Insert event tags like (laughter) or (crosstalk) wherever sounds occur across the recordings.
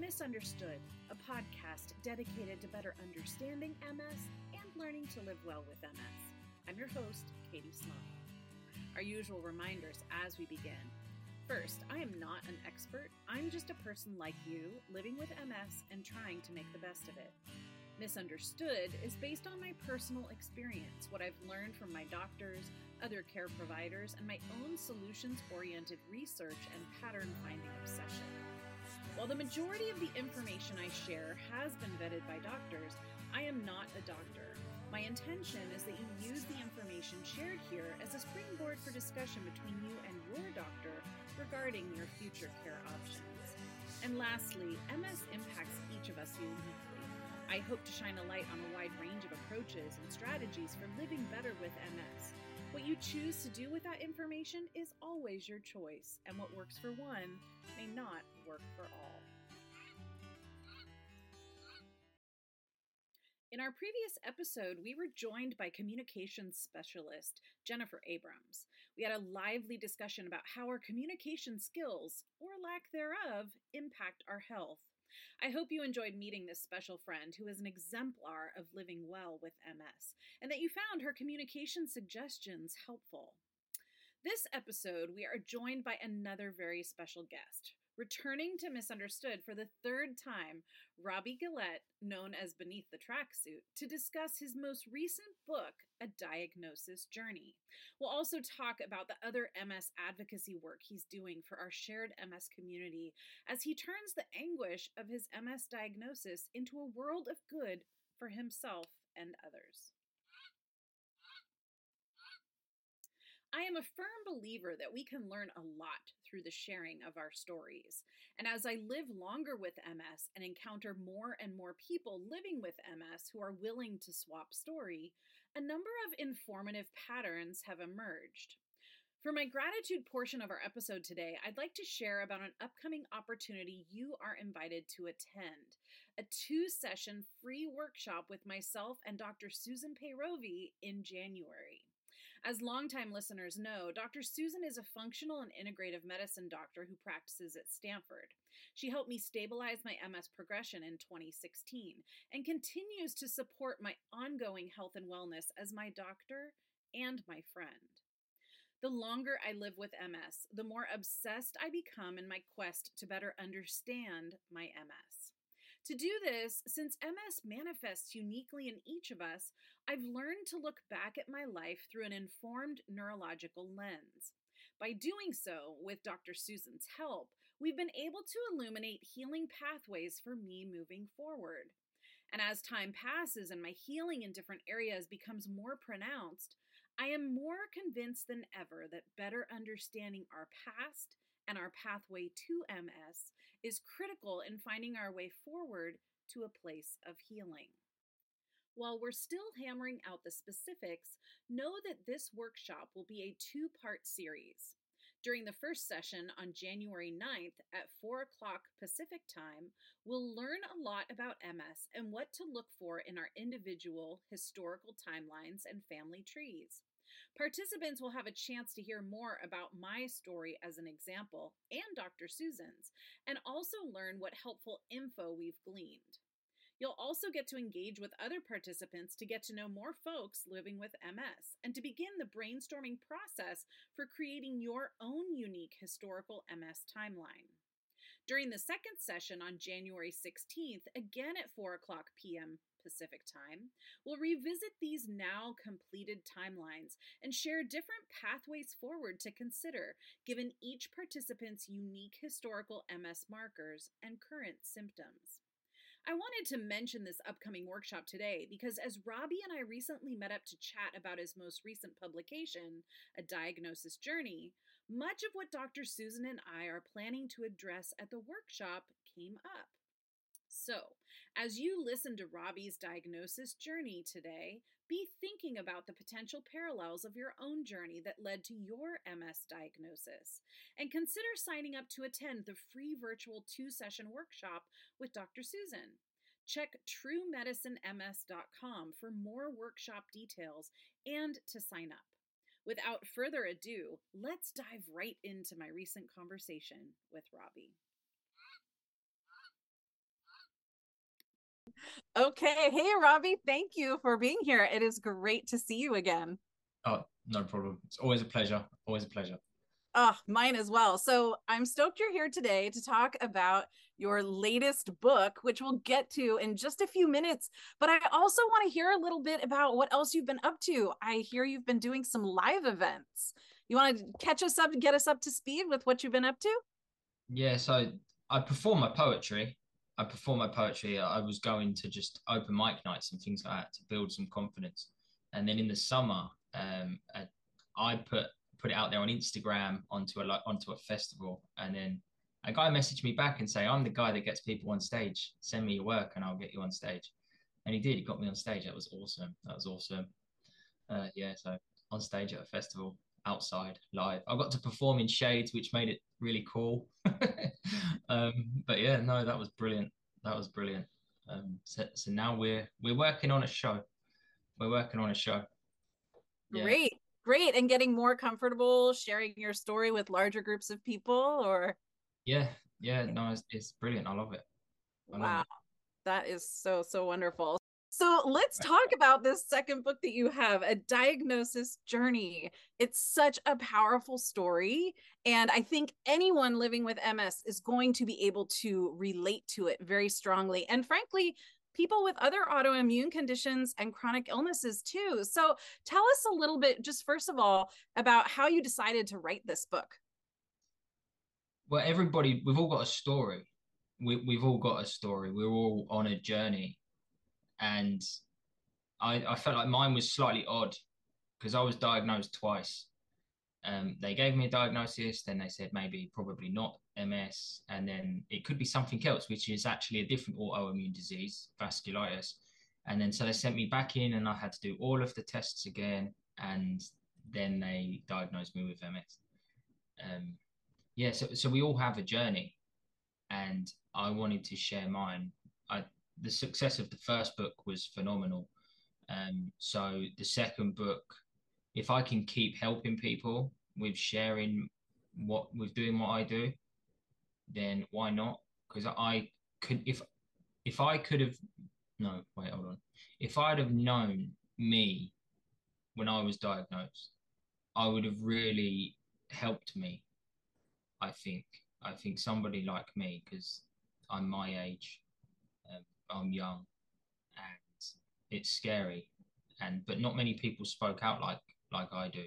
Misunderstood, a podcast dedicated to better understanding MS and learning to live well with MS. I'm your host, Katie Small. Our usual reminders as we begin. First, I am not an expert. I'm just a person like you, living with MS and trying to make the best of it. Misunderstood is based on my personal experience, what I've learned from my doctors, other care providers, and my own solutions oriented research and pattern finding obsession. While the majority of the information I share has been vetted by doctors, I am not a doctor. My intention is that you use the information shared here as a springboard for discussion between you and your doctor regarding your future care options. And lastly, MS impacts each of us uniquely. I hope to shine a light on a wide range of approaches and strategies for living better with MS. What you choose to do with that information is always your choice, and what works for one may not work for all. In our previous episode, we were joined by communications specialist Jennifer Abrams. We had a lively discussion about how our communication skills, or lack thereof, impact our health. I hope you enjoyed meeting this special friend who is an exemplar of living well with MS, and that you found her communication suggestions helpful. This episode, we are joined by another very special guest. Returning to Misunderstood for the third time, Robbie Gillett, known as Beneath the Tracksuit, to discuss his most recent book, A Diagnosis Journey. We'll also talk about the other MS advocacy work he's doing for our shared MS community as he turns the anguish of his MS diagnosis into a world of good for himself and others. I am a firm believer that we can learn a lot through the sharing of our stories. And as I live longer with MS and encounter more and more people living with MS who are willing to swap story, a number of informative patterns have emerged. For my gratitude portion of our episode today, I'd like to share about an upcoming opportunity you are invited to attend a two session free workshop with myself and Dr. Susan Peyrovi in January. As longtime listeners know, Dr. Susan is a functional and integrative medicine doctor who practices at Stanford. She helped me stabilize my MS progression in 2016 and continues to support my ongoing health and wellness as my doctor and my friend. The longer I live with MS, the more obsessed I become in my quest to better understand my MS. To do this, since MS manifests uniquely in each of us, I've learned to look back at my life through an informed neurological lens. By doing so, with Dr. Susan's help, we've been able to illuminate healing pathways for me moving forward. And as time passes and my healing in different areas becomes more pronounced, I am more convinced than ever that better understanding our past and our pathway to MS is critical in finding our way forward to a place of healing. While we're still hammering out the specifics, know that this workshop will be a two part series. During the first session on January 9th at 4 o'clock Pacific time, we'll learn a lot about MS and what to look for in our individual historical timelines and family trees. Participants will have a chance to hear more about my story as an example and Dr. Susan's, and also learn what helpful info we've gleaned. You'll also get to engage with other participants to get to know more folks living with MS and to begin the brainstorming process for creating your own unique historical MS timeline. During the second session on January 16th, again at 4 o'clock p.m. Pacific time, we'll revisit these now completed timelines and share different pathways forward to consider given each participant's unique historical MS markers and current symptoms. I wanted to mention this upcoming workshop today because as Robbie and I recently met up to chat about his most recent publication, A Diagnosis Journey, much of what Dr. Susan and I are planning to address at the workshop came up. So, as you listen to Robbie's diagnosis journey today, be thinking about the potential parallels of your own journey that led to your MS diagnosis, and consider signing up to attend the free virtual two session workshop with Dr. Susan. Check truemedicinems.com for more workshop details and to sign up. Without further ado, let's dive right into my recent conversation with Robbie. Okay. Hey, Robbie, thank you for being here. It is great to see you again. Oh, no problem. It's always a pleasure. Always a pleasure. Oh, mine as well. So I'm stoked you're here today to talk about your latest book, which we'll get to in just a few minutes. But I also want to hear a little bit about what else you've been up to. I hear you've been doing some live events. You want to catch us up and get us up to speed with what you've been up to? Yeah, so I perform my poetry. I perform my poetry. I was going to just open mic nights and things like that to build some confidence. And then in the summer, um, I put put it out there on Instagram onto a onto a festival, and then a guy messaged me back and say, "I'm the guy that gets people on stage. Send me your work, and I'll get you on stage." And he did. He got me on stage. That was awesome. That was awesome. Uh, yeah, so on stage at a festival outside live. I got to perform in shades, which made it really cool. (laughs) um, but yeah, no, that was brilliant. That was brilliant. Um, so, so now we're we're working on a show. We're working on a show. Yeah. Great, great, and getting more comfortable sharing your story with larger groups of people, or yeah, yeah, no, it's, it's brilliant. I love it. I wow, love it. that is so so wonderful. So let's talk about this second book that you have, A Diagnosis Journey. It's such a powerful story. And I think anyone living with MS is going to be able to relate to it very strongly. And frankly, people with other autoimmune conditions and chronic illnesses too. So tell us a little bit, just first of all, about how you decided to write this book. Well, everybody, we've all got a story. We, we've all got a story. We're all on a journey and I, I felt like mine was slightly odd because I was diagnosed twice. Um, they gave me a diagnosis, then they said maybe probably not MS, and then it could be something else, which is actually a different autoimmune disease, vasculitis. And then so they sent me back in, and I had to do all of the tests again, and then they diagnosed me with MS. Um, yeah, so so we all have a journey, and I wanted to share mine. I the success of the first book was phenomenal. Um, so the second book, if I can keep helping people with sharing what with doing what I do, then why not? Because I could if if I could have no wait hold on if I'd have known me when I was diagnosed, I would have really helped me. I think I think somebody like me because I'm my age I'm young, and it's scary, and but not many people spoke out like like I do.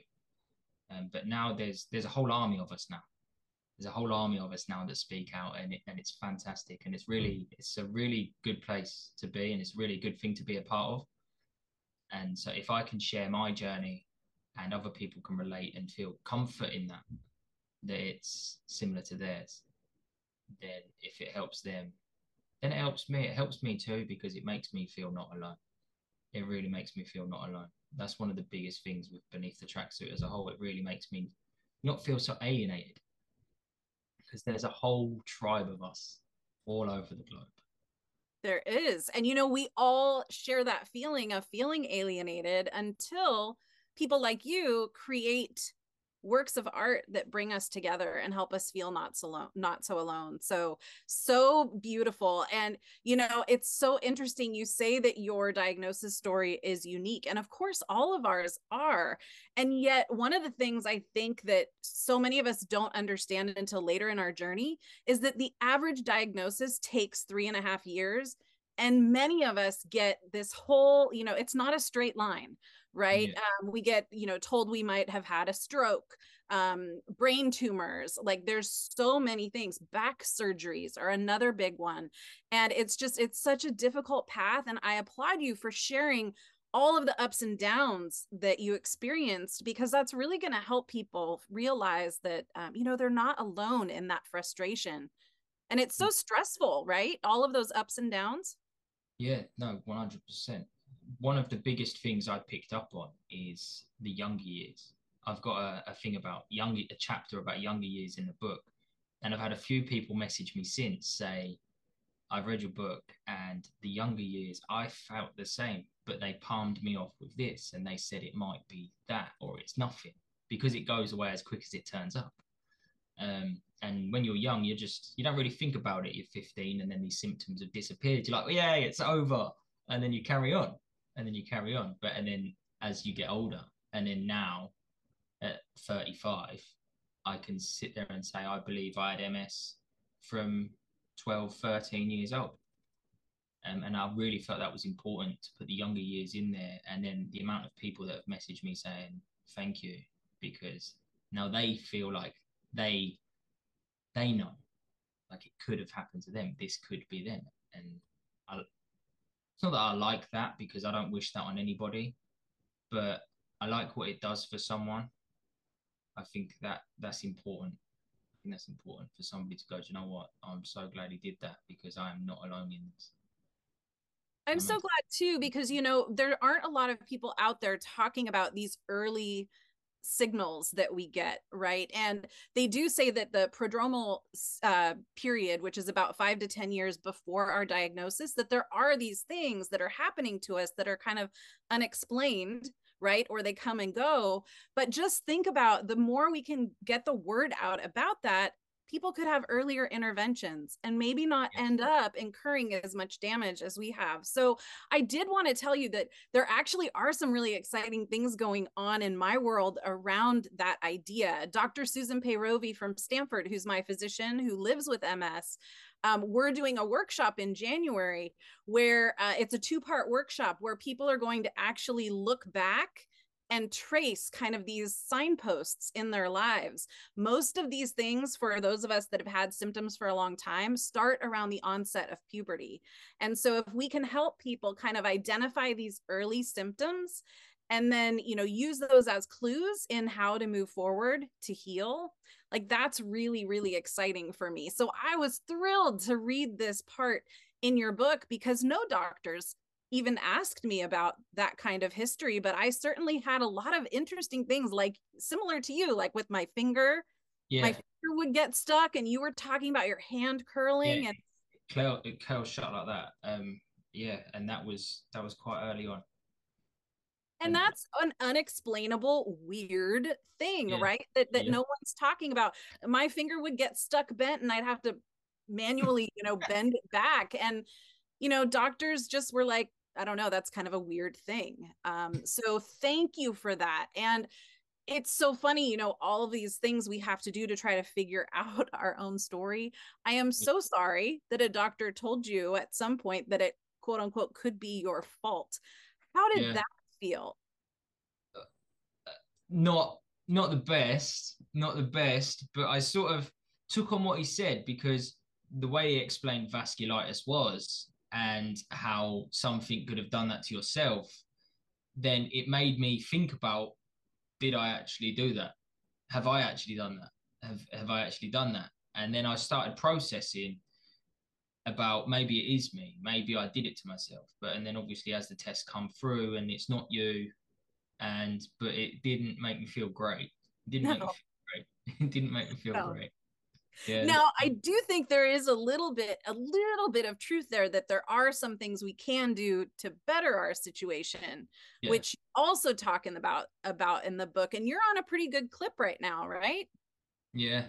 Um, but now there's there's a whole army of us now. There's a whole army of us now that speak out, and it, and it's fantastic, and it's really it's a really good place to be, and it's really a good thing to be a part of. And so if I can share my journey, and other people can relate and feel comfort in that, that it's similar to theirs, then if it helps them, then it helps me. It helps me too because it makes me feel not alone. It really makes me feel not alone. That's one of the biggest things with Beneath the Tracksuit as a whole. It really makes me not feel so alienated because there's a whole tribe of us all over the globe. There is. And you know, we all share that feeling of feeling alienated until people like you create works of art that bring us together and help us feel not so alone not so alone. So so beautiful. And you know it's so interesting you say that your diagnosis story is unique and of course all of ours are. And yet one of the things i think that so many of us don't understand until later in our journey is that the average diagnosis takes three and a half years and many of us get this whole you know it's not a straight line right yeah. um, we get you know told we might have had a stroke um, brain tumors like there's so many things back surgeries are another big one and it's just it's such a difficult path and i applaud you for sharing all of the ups and downs that you experienced because that's really going to help people realize that um, you know they're not alone in that frustration and it's so mm. stressful right all of those ups and downs yeah no 100% one of the biggest things I picked up on is the younger years. I've got a, a thing about young, a chapter about younger years in the book, and I've had a few people message me since say, "I've read your book, and the younger years I felt the same, but they palmed me off with this, and they said it might be that or it's nothing because it goes away as quick as it turns up." Um, and when you're young, you're just you don't really think about it. You're 15, and then these symptoms have disappeared. You're like, well, yeah, it's over, and then you carry on, and then you carry on. But and then as you get older, and then now at 35, I can sit there and say I believe I had MS from 12, 13 years old. Um, and I really felt that was important to put the younger years in there. And then the amount of people that have messaged me saying thank you because now they feel like they they know like it could have happened to them. This could be them. And I, it's not that I like that because I don't wish that on anybody, but I like what it does for someone. I think that that's important. I think that's important for somebody to go, do you know what? I'm so glad he did that because I am not alone in this. I'm so glad too, because you know, there aren't a lot of people out there talking about these early signals that we get right? And they do say that the prodromal uh, period which is about five to ten years before our diagnosis that there are these things that are happening to us that are kind of unexplained right? Or they come and go. But just think about the more we can get the word out about that people could have earlier interventions and maybe not end up incurring as much damage as we have. So, I did want to tell you that there actually are some really exciting things going on in my world around that idea. Dr. Susan Peyrovi from Stanford, who's my physician who lives with MS, um, we're doing a workshop in January where uh, it's a two part workshop where people are going to actually look back and trace kind of these signposts in their lives. Most of these things, for those of us that have had symptoms for a long time, start around the onset of puberty. And so, if we can help people kind of identify these early symptoms and then, you know, use those as clues in how to move forward to heal, like that's really, really exciting for me. So, I was thrilled to read this part in your book because no doctors even asked me about that kind of history, but I certainly had a lot of interesting things, like similar to you, like with my finger. Yeah. My finger would get stuck, and you were talking about your hand curling yeah. and curl, it shut like that. Um, yeah, and that was that was quite early on. And that's an unexplainable, weird thing, yeah. right? That that yeah. no one's talking about. My finger would get stuck bent, and I'd have to manually, you know, (laughs) bend it back. And you know, doctors just were like, I don't know, that's kind of a weird thing. Um, so thank you for that. And it's so funny, you know, all of these things we have to do to try to figure (laughs) out our own story. I am so sorry that a doctor told you at some point that it quote unquote could be your fault. How did yeah. that feel? Uh, not not the best, not the best, but I sort of took on what he said because the way he explained vasculitis was and how something could have done that to yourself, then it made me think about did I actually do that? Have I actually done that? Have have I actually done that? And then I started processing about maybe it is me, maybe I did it to myself. But and then obviously as the tests come through and it's not you, and but it didn't make me feel great. It didn't no. make me feel great. (laughs) It didn't make me feel no. great. Yeah. Now, I do think there is a little bit, a little bit of truth there that there are some things we can do to better our situation, yeah. which also talking about about in the book. And you're on a pretty good clip right now, right? Yeah,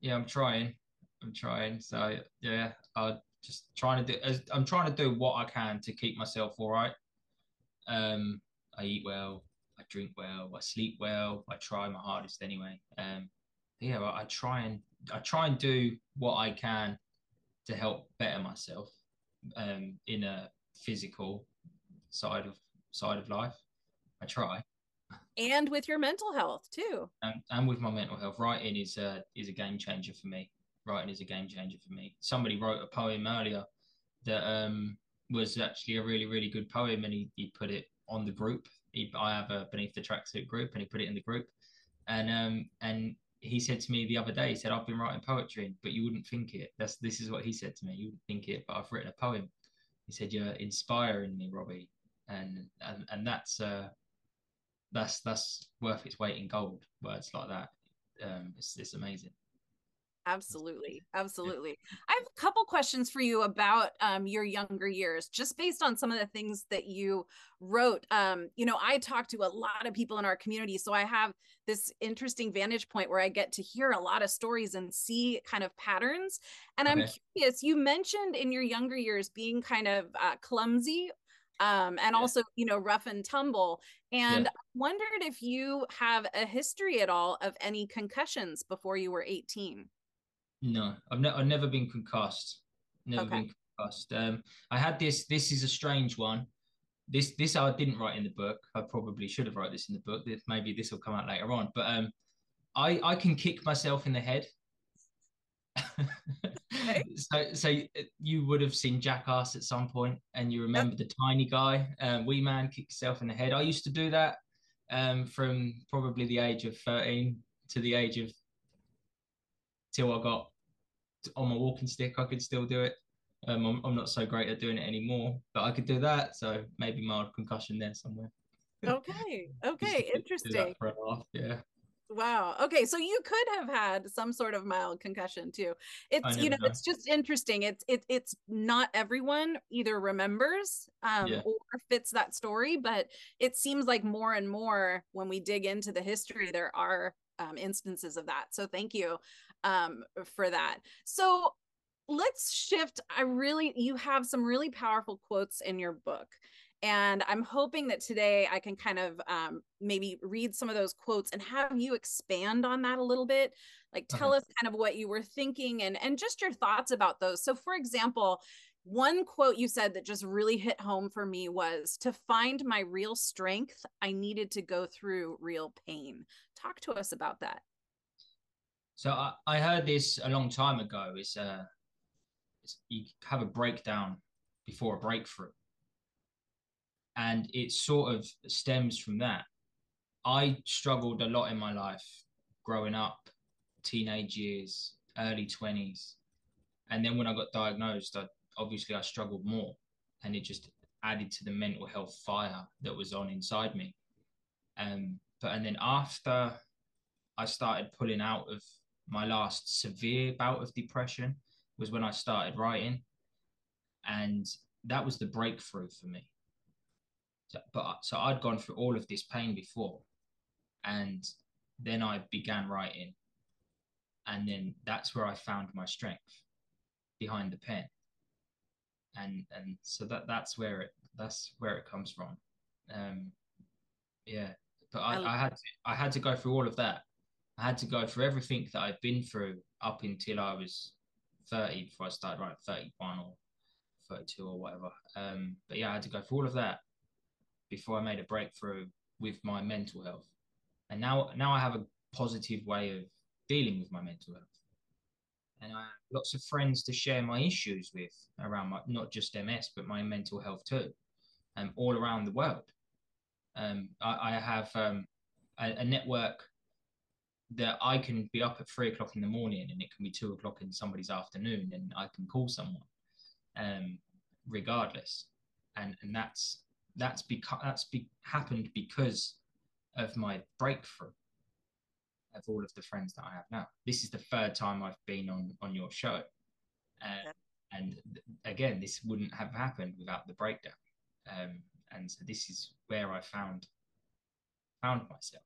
yeah, I'm trying. I'm trying. So yeah, I just trying to do. I'm trying to do what I can to keep myself all right. Um, I eat well, I drink well, I sleep well. I try my hardest anyway. Um, yeah, I, I try and I try and do what I can to help better myself um, in a physical side of side of life. I try. And with your mental health too. And, and with my mental health, writing is a is a game changer for me. Writing is a game changer for me. Somebody wrote a poem earlier that um, was actually a really really good poem, and he, he put it on the group. He, I have a beneath the tracksuit group, and he put it in the group, and um and he said to me the other day, he said, I've been writing poetry, but you wouldn't think it. That's this is what he said to me. You wouldn't think it, but I've written a poem. He said, You're inspiring me, Robbie. And and and that's uh that's that's worth its weight in gold. Words like that. Um it's it's amazing. Absolutely. Absolutely. I have a couple questions for you about um, your younger years, just based on some of the things that you wrote. Um, you know, I talk to a lot of people in our community. So I have this interesting vantage point where I get to hear a lot of stories and see kind of patterns. And okay. I'm curious, you mentioned in your younger years being kind of uh, clumsy um, and yeah. also you know rough and tumble and yeah. i wondered if you have a history at all of any concussions before you were 18 no, I've, ne- I've never been concussed. Never okay. been concussed. Um, I had this. This is a strange one. This this I didn't write in the book. I probably should have wrote this in the book. Maybe this will come out later on. But um, I I can kick myself in the head. okay. (laughs) So so uh, you would have seen Jackass at some point, and you remember yep. the tiny guy, um, wee man, kick yourself in the head. I used to do that um, from probably the age of thirteen to the age of till I got on my walking stick, I could still do it. Um, I'm, I'm not so great at doing it anymore, but I could do that. So maybe mild concussion there somewhere. Okay. (laughs) Okay. Interesting. yeah. Wow. Okay, so you could have had some sort of mild concussion too. It's you know, know, it's just interesting. It's it, it's not everyone either remembers um yeah. or fits that story, but it seems like more and more when we dig into the history there are um, instances of that. So thank you um, for that. So let's shift. I really, you have some really powerful quotes in your book. And I'm hoping that today I can kind of um, maybe read some of those quotes and have you expand on that a little bit. Like tell okay. us kind of what you were thinking and and just your thoughts about those. So for example, one quote you said that just really hit home for me was to find my real strength, I needed to go through real pain. Talk to us about that. So I, I heard this a long time ago. It's uh, it's, you have a breakdown before a breakthrough, and it sort of stems from that. I struggled a lot in my life, growing up, teenage years, early twenties, and then when I got diagnosed, I obviously I struggled more, and it just added to the mental health fire that was on inside me. Um, but and then after I started pulling out of my last severe bout of depression was when I started writing, and that was the breakthrough for me. So, but so I'd gone through all of this pain before, and then I began writing, and then that's where I found my strength behind the pen, and and so that that's where it that's where it comes from. Um, yeah, but I, I had to, I had to go through all of that I had to go through everything that I'd been through up until I was 30 before I started writing 31 or 32 or whatever. Um, but yeah, I had to go through all of that before I made a breakthrough with my mental health. And now, now I have a positive way of dealing with my mental health. And I have lots of friends to share my issues with around my, not just MS, but my mental health too, um, all around the world. Um, I, I have um, a, a network that I can be up at three o'clock in the morning and it can be two o'clock in somebody's afternoon and I can call someone, um, regardless. And and that's that's because that's be, happened because of my breakthrough of all of the friends that I have now. This is the third time I've been on on your show, uh, and again, this wouldn't have happened without the breakdown. Um, and so this is where I found found myself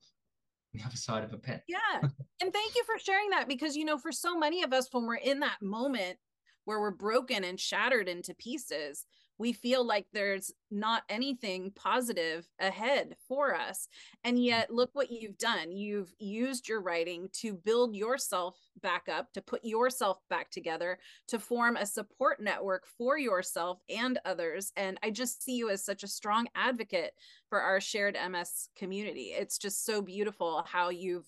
the other side of a pen. Yeah. and thank you for sharing that because, you know, for so many of us, when we're in that moment where we're broken and shattered into pieces, we feel like there's not anything positive ahead for us. And mm. yet, look what you've done. You've used your writing to build yourself back up, to put yourself back together, to form a support network for yourself and others. And I just see you as such a strong advocate for our shared MS community. It's just so beautiful how you've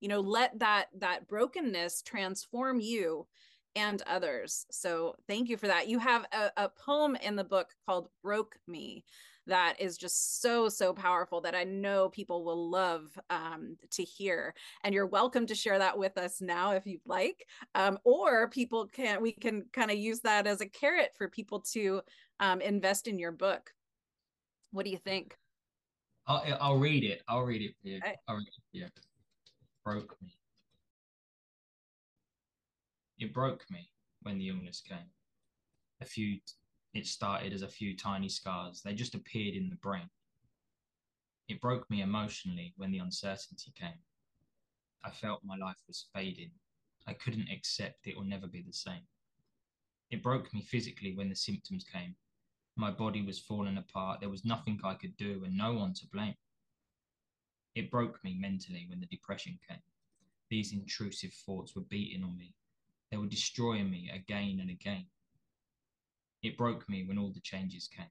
you know let that that brokenness transform you and others. So thank you for that. You have a, a, poem in the book called Broke Me that is just so, so powerful that I know people will love um, to hear. And you're welcome to share that with us now if you'd like. Um, or people can, we can kind of use that as a carrot for people to um, invest in your book. What do you think? I'll, I'll read it. I'll read it. Yeah. I'll read it. Yeah. Broke me. It broke me when the illness came. A few, it started as a few tiny scars. They just appeared in the brain. It broke me emotionally when the uncertainty came. I felt my life was fading. I couldn't accept it will never be the same. It broke me physically when the symptoms came. My body was falling apart. There was nothing I could do and no one to blame. It broke me mentally when the depression came. These intrusive thoughts were beating on me. They were destroying me again and again. It broke me when all the changes came.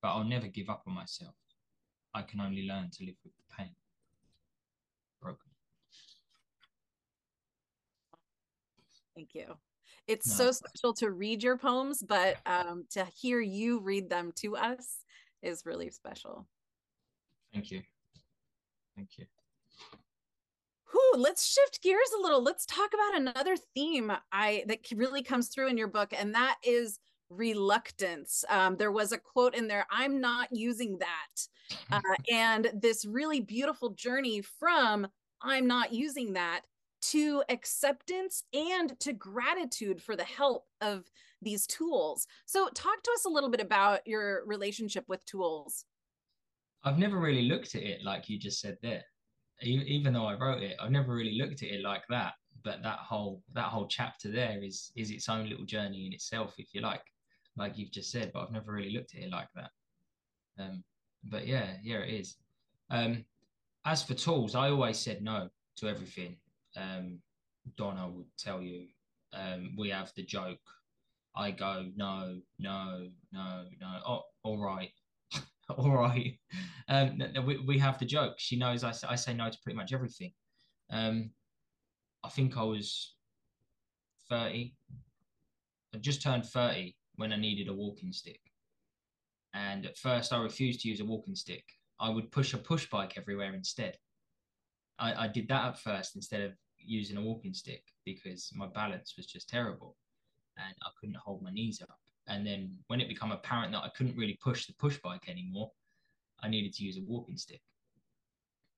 But I'll never give up on myself. I can only learn to live with the pain. Broken. Thank you. It's No. so special to read your poems, but um, to hear you read them to us is really special. Thank you. Thank you. Whew, let's shift gears a little. Let's talk about another theme I that really comes through in your book, and that is reluctance. Um, there was a quote in there, I'm not using that. Uh, (laughs) and this really beautiful journey from I'm not using that to acceptance and to gratitude for the help of these tools. So, talk to us a little bit about your relationship with tools. I've never really looked at it like you just said there. Even though I wrote it, I've never really looked at it like that. But that whole that whole chapter there is is its own little journey in itself, if you like, like you've just said. But I've never really looked at it like that. Um, but yeah, yeah, it is. Um, as for tools, I always said no to everything. Um, Donna would tell you, um, we have the joke. I go, no, no, no, no. Oh, all right. (laughs) all right. Um, we, we have the joke. She knows I, I say no to pretty much everything. Um, I think I was 30. I just turned 30 when I needed a walking stick. And at first, I refused to use a walking stick. I would push a push bike everywhere instead. I, I did that at first instead of using a walking stick because my balance was just terrible and I couldn't hold my knees up. And then when it became apparent that I couldn't really push the push bike anymore, I needed to use a walking stick.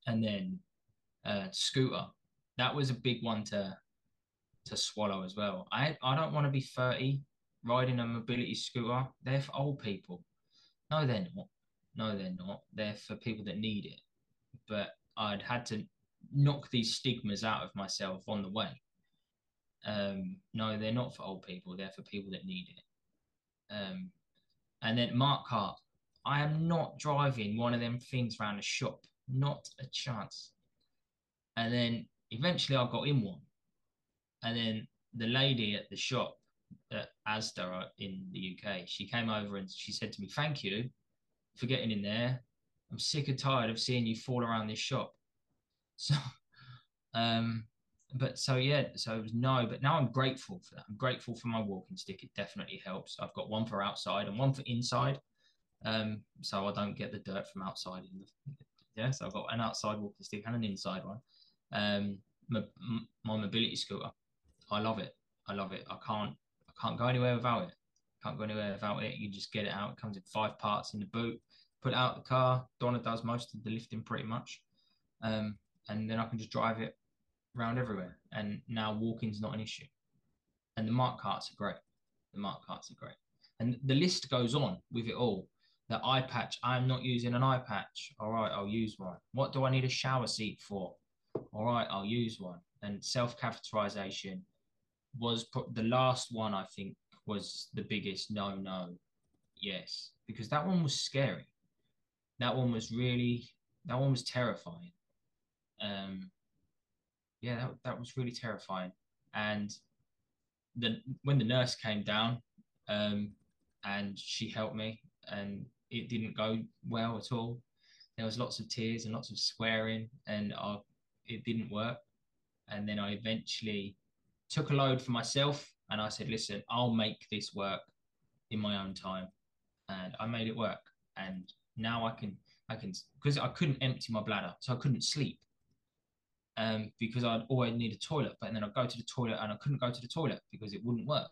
And then uh, scooter, that was a big one to to swallow as well. I I don't want to be 30 riding a mobility scooter. They're for old people. No, they're not. No, they're not. They're for people that need it. But I'd had to knock these stigmas out of myself on the way. Um, no, they're not for old people. They're for people that need it. Um, and then mart cart, I am not driving one of them things around the shop. Not a chance. And then eventually I got in one. And then the lady at the shop at Asda in the UK, she came over and she said to me, Thank you for getting in there. I'm sick and tired of seeing you fall around this shop. (laughs) So, um, but so yeah, so it was no, but now I'm grateful for that. I'm grateful for my walking stick. It definitely helps. I've got one for outside and one for inside. Um, so I don't get the dirt from outside. In the, yeah, so I've got an outside walking stick and an inside one. Um, my, my mobility scooter, I love it. I love it. I can't, I can't go anywhere without it. Can't go anywhere without it. You just get it out. It comes in five parts in the boot. Put it out the car. Donna does most of the lifting pretty much. Um, and then I can just drive it around everywhere. And now walking's not an issue. And the mart carts are great. The mart carts are great. And the list goes on with it all. The eye patch, I'm not using an eye patch. All right, I'll use one. What do I need a shower seat for? All right, I'll use one. And self catheterization was pro- the last one, I think, was the biggest no, no, yes, because that one was scary. That one was really, that one was terrifying um, yeah, that, that was really terrifying. And then when the nurse came down, um, and she helped me, and it didn't go well at all. There was lots of tears and lots of swearing, and I, it didn't work. And then I eventually took a load for myself, and I said, "Listen, I'll make this work in my own time," and I made it work. And now I can, I can, because I couldn't empty my bladder, so I couldn't sleep um, because I'd always need a toilet, but then I'd go to the toilet and I couldn't go to the toilet because it wouldn't work.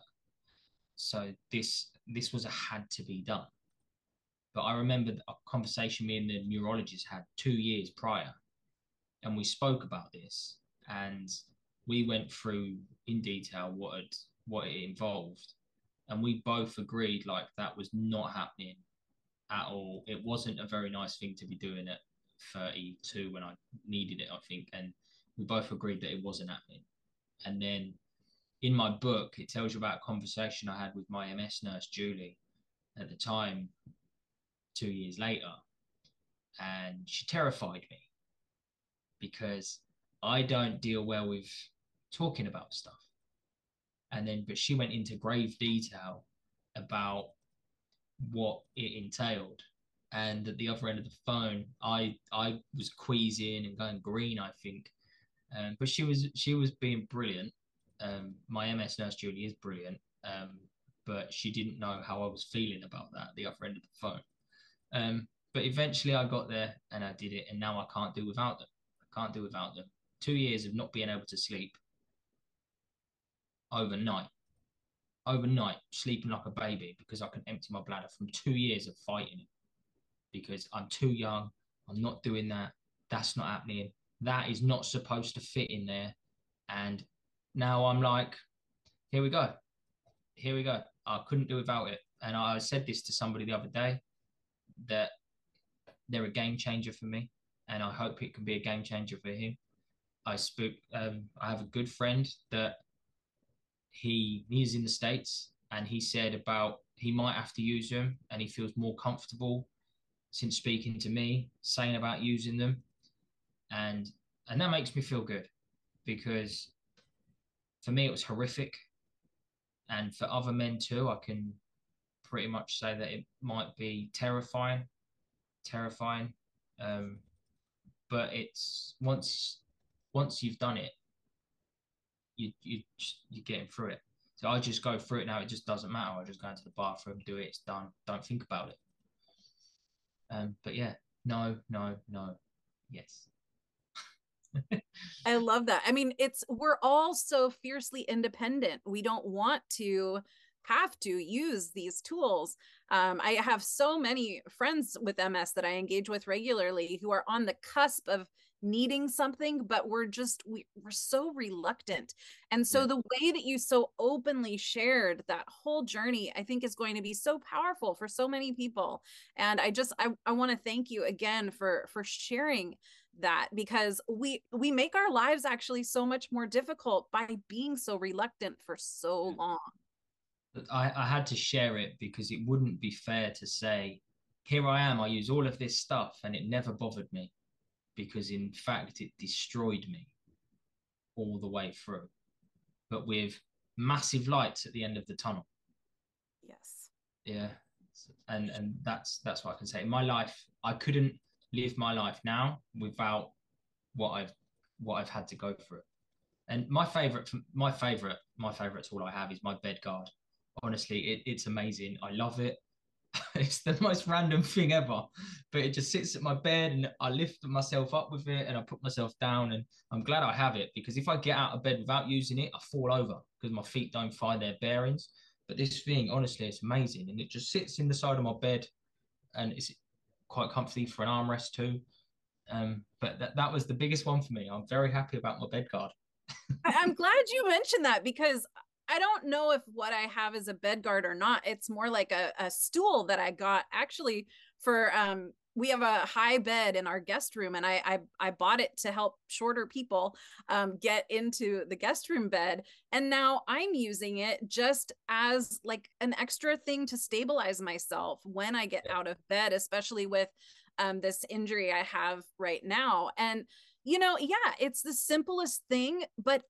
So this this was a had to be done. But I remember a conversation me and the neurologist had two years prior, and we spoke about this. And we went through in detail what had what it involved, and we both agreed like that was not happening at all. It wasn't a very nice thing to be doing at 32 when I needed it, I think, and we both agreed that it wasn't happening. And then in my book, it tells you about a conversation I had with my MS nurse, Julie, at the time, two years later. And she terrified me because I don't deal well with talking about stuff. And then, but she went into grave detail about what it entailed. And at the other end of the phone, I I was queasing and going green, I think. Um, but she was she was being brilliant. Um, my MS nurse Julie is brilliant, um, but she didn't know how I was feeling about that at the other end of the phone. Um, but eventually I got there and I did it, and now I can't do without them. I can't do without them. Two years of not being able to sleep overnight, overnight sleeping like a baby because I can empty my bladder from two years of fighting it because I'm too young. I'm not doing that. That's not happening. That is not supposed to fit in there. And now I'm like, here we go. Here we go. I couldn't do without it. And I said this to somebody the other day that they're a game changer for me. And I hope it can be a game changer for him. I spoke, um, I have a good friend that he he's in the States and he said about he might have to use them and he feels more comfortable since speaking to me saying about using them and and that makes me feel good because for me it was horrific. And for other men too i can pretty much say that it might be terrifying terrifying. Um, but it's once once you've done it you you you're getting through it. So i just go through it now. It just doesn't matter. I just go into the bathroom do it it's done. Don't think about it. Um, but yeah no no no. Yes I love that. I mean, it's we're all so fiercely independent. We don't want to have to use these tools. Um, I have so many friends with MS that I engage with regularly who are on the cusp of needing something, but we're just we, we're so reluctant. And so yeah. the way that you so openly shared that whole journey, I think is going to be so powerful for so many people. And I just I, I want to thank you again for for sharing that because we we make our lives actually so much more difficult by being so reluctant for so mm. long. I, I had to share it because it wouldn't be fair to say here i am i use all of this stuff and it never bothered me because in fact it destroyed me all the way through but with massive lights at the end of the tunnel. Yes. Yeah. And and that's that's what i can say. In my life i couldn't live my life now without what I've what I've had to go through. And my favorite, my favorite, my favorite tool I have is my bed guard. Honestly, it, it's amazing. I love it. (laughs) it's the most random thing ever, but it just sits at my bed and I lift myself up with it and I put myself down. And I'm glad I have it because if I get out of bed without using it, I fall over because my feet don't find their bearings. But this thing, honestly, it's amazing. And it just sits in the side of my bed and it's quite comfy for an armrest too. Um, but that, that was the biggest one for me. I'm very happy about my bed guard. I'm glad you mentioned that because I don't know if what I have is a bed guard or not. It's more like a, a stool that I got actually for um we have a high bed in our guest room and I, I i bought it to help shorter people um, get into the guest room bed and now i'm using it just as like an extra thing to stabilize myself when i get yeah. out of bed especially with um, this injury i have right now and you know yeah it's the simplest thing but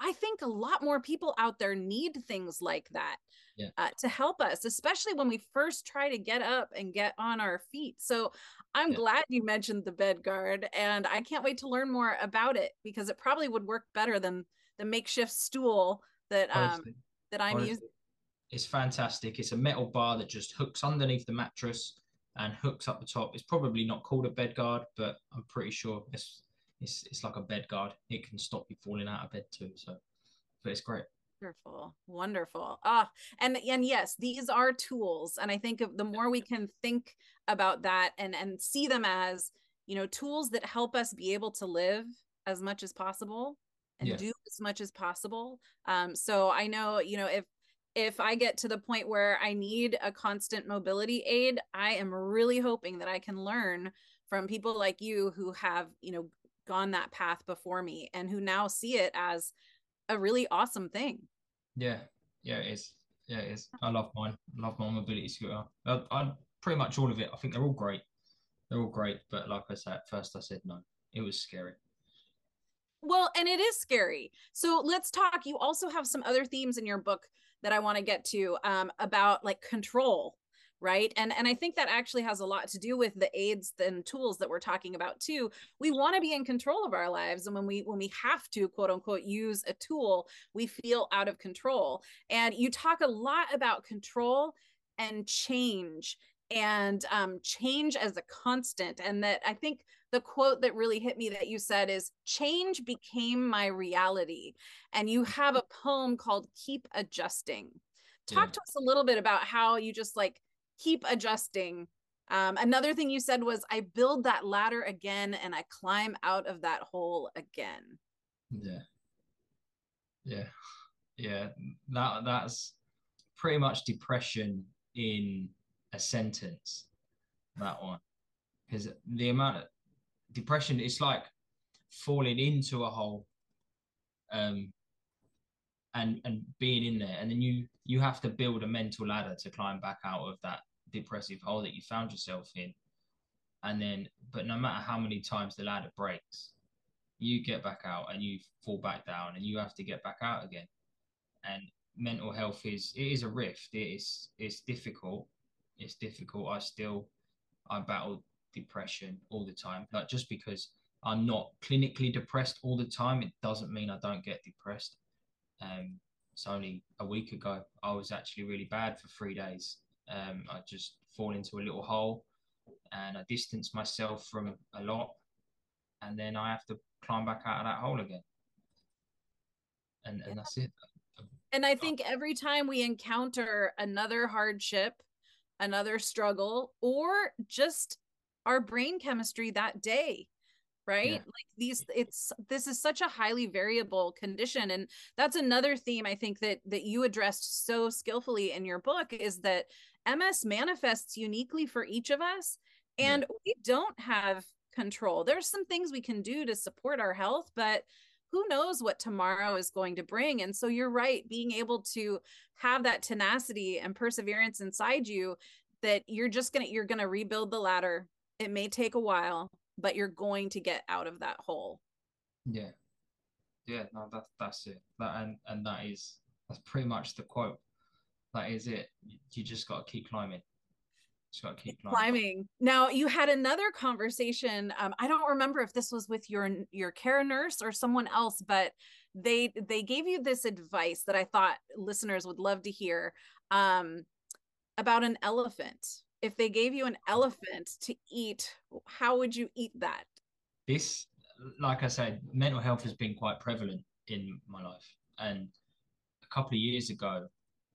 I think a lot more people out there need things like that yeah. uh, to help us, especially when we first try to get up and get on our feet. So I'm yeah. glad you mentioned the bed guard, and I can't wait to learn more about it because it probably would work better than the makeshift stool that um, that I'm Honestly. using. It's fantastic. It's a metal bar that just hooks underneath the mattress and hooks up the top. It's probably not called a bed guard, but I'm pretty sure it's it's it's like a bed guard. It can stop you falling out of bed too. So, but it's great. Wonderful, wonderful. Ah, and and yes, these are tools, and I think the more we can think about that and and see them as you know tools that help us be able to live as much as possible, and Yeah. do as much as possible. Um, so I know, you know, if if I get to the point where I need a constant mobility aid, I am really hoping that I can learn from people like you who have, you know, gone that path before me and who now see it as a really awesome thing. Yeah, yeah, it is. Yeah, it is. I love mine. I love my mobility scooter. I, I pretty much all of it. I think they're all great. They're all great. But like I said, at first I said no. It was scary. Well, and it is scary. So let's talk. You also have some other themes in your book that I want to get to um, about like control, right? And and I think that actually has a lot to do with the aids and tools that we're talking about too. We want to be in control of our lives, and when we when we have to quote unquote use a tool, we feel out of control. And you talk a lot about control and change and um, change as a constant and that i think the quote that really hit me that you said is change became my reality and you have a poem called keep adjusting talk Yeah. to us a little bit about how you just like keep adjusting um, another thing you said was i build that ladder again and i climb out of that hole again Yeah. Yeah. Yeah. That that's pretty much depression in a sentence. That one. Because the amount of depression it's like falling into a hole um and and being in there and then you you have to build a mental ladder to climb back out of that depressive hole that you found yourself in. And then but no matter how many times the ladder breaks you get back out and you fall back down and you have to get back out again. And mental health is it is a rift. It is it's difficult. It's difficult. I still i battle depression all the time. Like just because i'm not clinically depressed all the time it doesn't mean i don't get depressed. Um it's only a week ago i was actually really bad for three days um i just fall into a little hole and i distance myself from a lot and then i have to climb back out of that hole again and and that's it And I think every time we encounter another hardship, another struggle, or just our brain chemistry that day, right? Yeah. Like these, it's this is such a highly variable condition. And that's another theme I think that that you addressed so skillfully in your book is that MS manifests uniquely for each of us. Yeah. And we don't have control. There's some things we can do to support our health, but who knows what tomorrow is going to bring and so you're right being able to have that tenacity and perseverance inside you that you're just gonna you're gonna rebuild the ladder it may take a while but you're going to get out of that hole Yeah, yeah, no, that's that's it. That and and that is that's pretty much the quote. That is it. You just got to keep climbing. Just got to keep climbing. climbing now you had another conversation um, i don't remember if this was with your your care nurse or someone else but they they gave you this advice that i thought listeners would love to hear um, about an elephant if they gave you an elephant to eat how would you eat that This, like I said, mental health has been quite prevalent in my life. And a couple of years ago,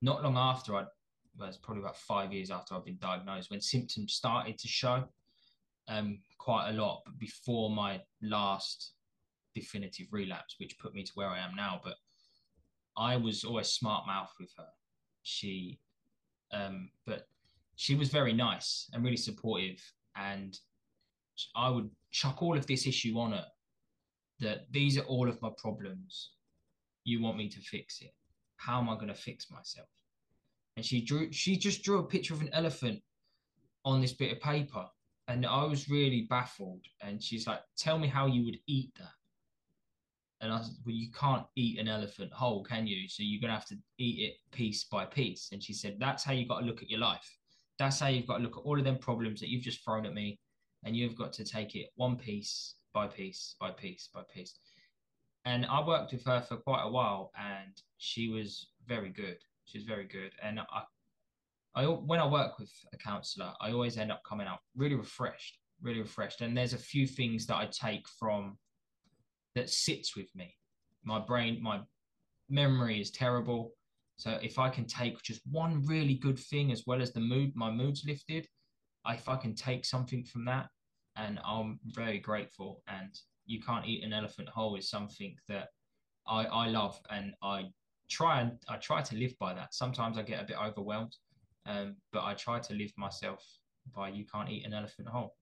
not long after I, well, it's probably about five years after I've been diagnosed, when symptoms started to show, um, quite a lot, but before my last definitive relapse, which put me to where I am now. But I was always smart mouth with her. She, um, but she was very nice and really supportive, and I would chuck all of this issue on her. That these are all of my problems. You want me to fix it? How am I going to fix myself? And she drew. She just drew a picture of an elephant on this bit of paper, and I was really baffled. And she's like, "Tell me how you would eat that." And I said, "Well, you can't eat an elephant whole, can you? So you're gonna have to eat it piece by piece." And she said, "That's how you've got to look at your life. That's how you've got to look at all of them problems that you've just thrown at me, and you've got to take it one piece by piece by piece by piece." And I worked with her for quite a while, and she was very good. She was very good, and I, I when I work with a counsellor, I always end up coming out really refreshed, really refreshed. And there's a few things that I take from that sits with me. My brain, my memory is terrible. So if I can take just one really good thing as well as the mood, my mood's lifted. If I can take something from that, and I'm very grateful. And you can't eat an elephant whole is something that I I love and I try and I try to live by that. Sometimes I get a bit overwhelmed, um, but I try to live myself by you can't eat an elephant whole.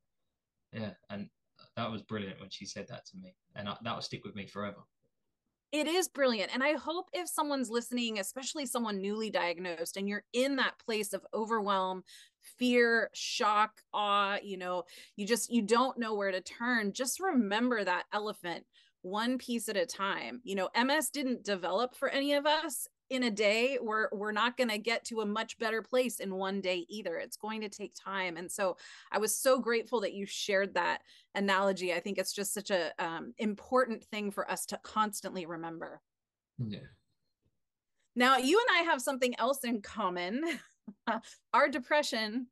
Yeah, and that was brilliant when she said that to me, and I, that will stick with me forever. It is brilliant. And I hope if someone's listening, especially someone newly diagnosed, and you're in that place of overwhelm, fear, shock, awe, you know, you just you don't know where to turn, just remember that elephant one piece at a time. You know, MS didn't develop for any of us in a day. We're we're not going to get to a much better place in one day either. It's going to take time. And so I was so grateful that you shared that analogy. I think it's just such a um, important thing for us to constantly remember. Yeah. Now, you and I have something else in common. (laughs) Our depression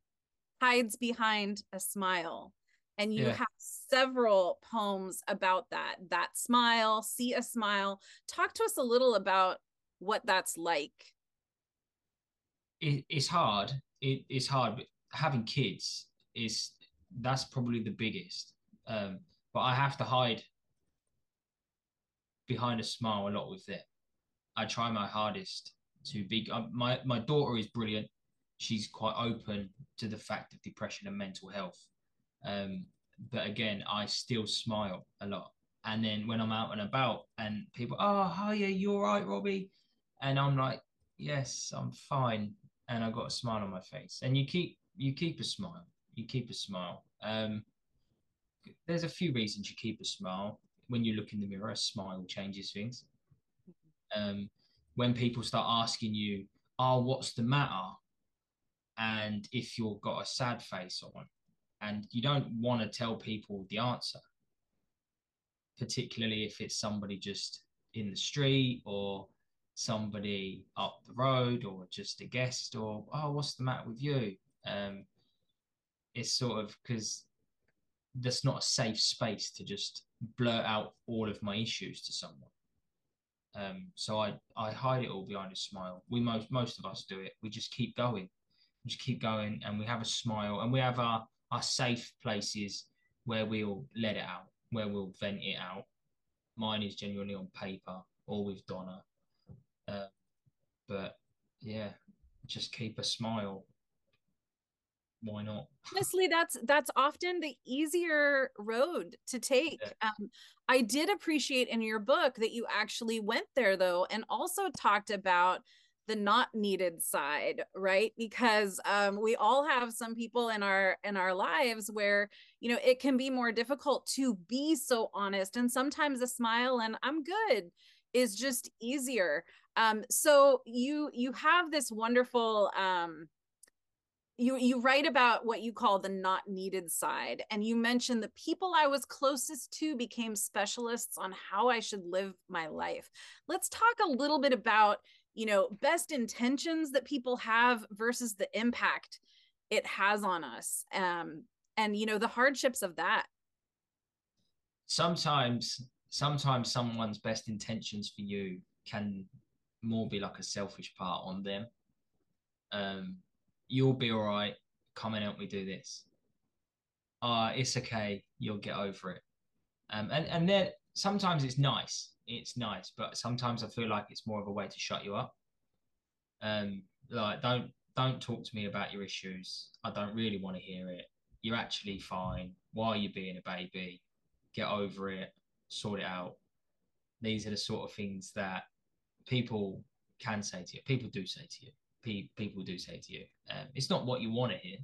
hides behind a smile and you yeah. have several poems about that that smile see a smile talk to us a little about what that's like. It, it's hard. It, it's hard but having kids is that's probably the biggest. Um, but i have to hide behind a smile a lot with it. I try my hardest to be uh, my my daughter is brilliant. She's quite open to the fact of depression and mental health. Um, but again, I still smile a lot. And then when I'm out and about and people, oh, hiya, you all right, Robbie? And I'm like, yes, I'm fine. And I got a smile on my face. And you keep you keep a smile. You keep a smile. Um, there's a few reasons you keep a smile. When you look in the mirror, a smile changes things. Um, when people start asking you, oh, what's the matter? And if you've got a sad face on, and you don't want to tell people the answer particularly if it's somebody just in the street or somebody up the road or just a guest or oh what's the matter with you? Um it's sort of because that's not a safe space to just blurt out all of my issues to someone. Um so i i hide it all behind a smile. We most most of us do it. We just keep going. We just keep going and we have a smile and we have our our safe places where we'll let it out, where we'll vent it out. Mine is genuinely on paper or with Donna. Uh, but yeah, just keep a smile. Why not? (laughs) Honestly, that's that's often the easier road to take. Yeah. Um, I did appreciate in your book that you actually went there though, and also talked about the not needed side right because um, we all have some people in our in our lives where you know it can be more difficult to be so honest and sometimes a smile and i'm good is just easier um, so you you have this wonderful um, you you write about what you call the not needed side and you mentioned the people i was closest to became specialists on how i should live my life. Let's talk a little bit about you know best intentions that people have versus the impact it has on us um and you know the hardships of that. Sometimes sometimes someone's best intentions for you can more be like a selfish part on them um you'll be all right come and help me do this uh it's okay you'll get over it um and and then sometimes it's nice it's nice, but sometimes I feel like it's more of a way to shut you up. Um, like don't don't talk to me about your issues. I don't really want to hear it. You're actually fine. Why are you being a baby? Get over it. Sort it out. These are the sort of things that people can say to you. People do say to you. People do say to you. Um, it's not what you want to hear.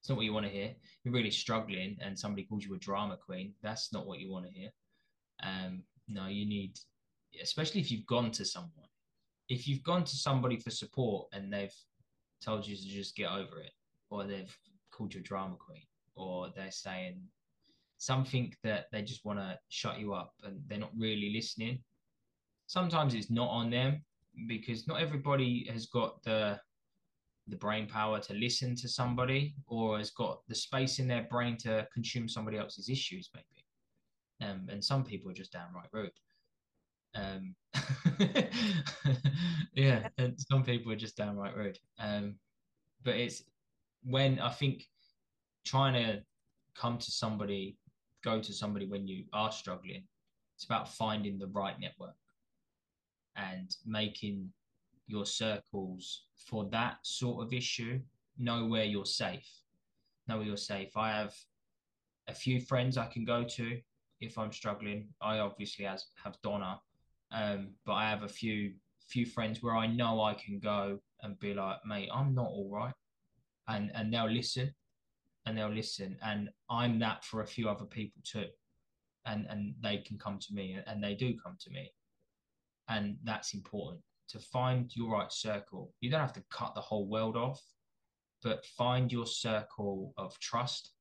It's not what you want to hear. You're really struggling, and somebody calls you a drama queen. That's not what you want to hear. Um, no, you need, especially if you've gone to someone, if you've gone to somebody for support and they've told you to just get over it, or they've called you a drama queen, or they're saying something that they just want to shut you up and they're not really listening. Sometimes it's not on them because not everybody has got the the brain power to listen to somebody or has got the space in their brain to consume somebody else's issues maybe um, and some people are just downright rude. Um, (laughs) yeah, and some people are just downright rude. Um, but it's when I think trying to come to somebody, go to somebody when you are struggling, it's about finding the right network. And making your circles for that sort of issue know where you're safe know where you're safe. I have a few friends i can go to if i'm struggling. I obviously has have donna um, but i have a few few friends where i know i can go and be like mate i'm not all right. And and they'll listen and they'll listen. And i'm that for a few other people too. And and they can come to me and they do come to me and that's important. To find your right circle you don't have to cut the whole world off but find your circle of trust.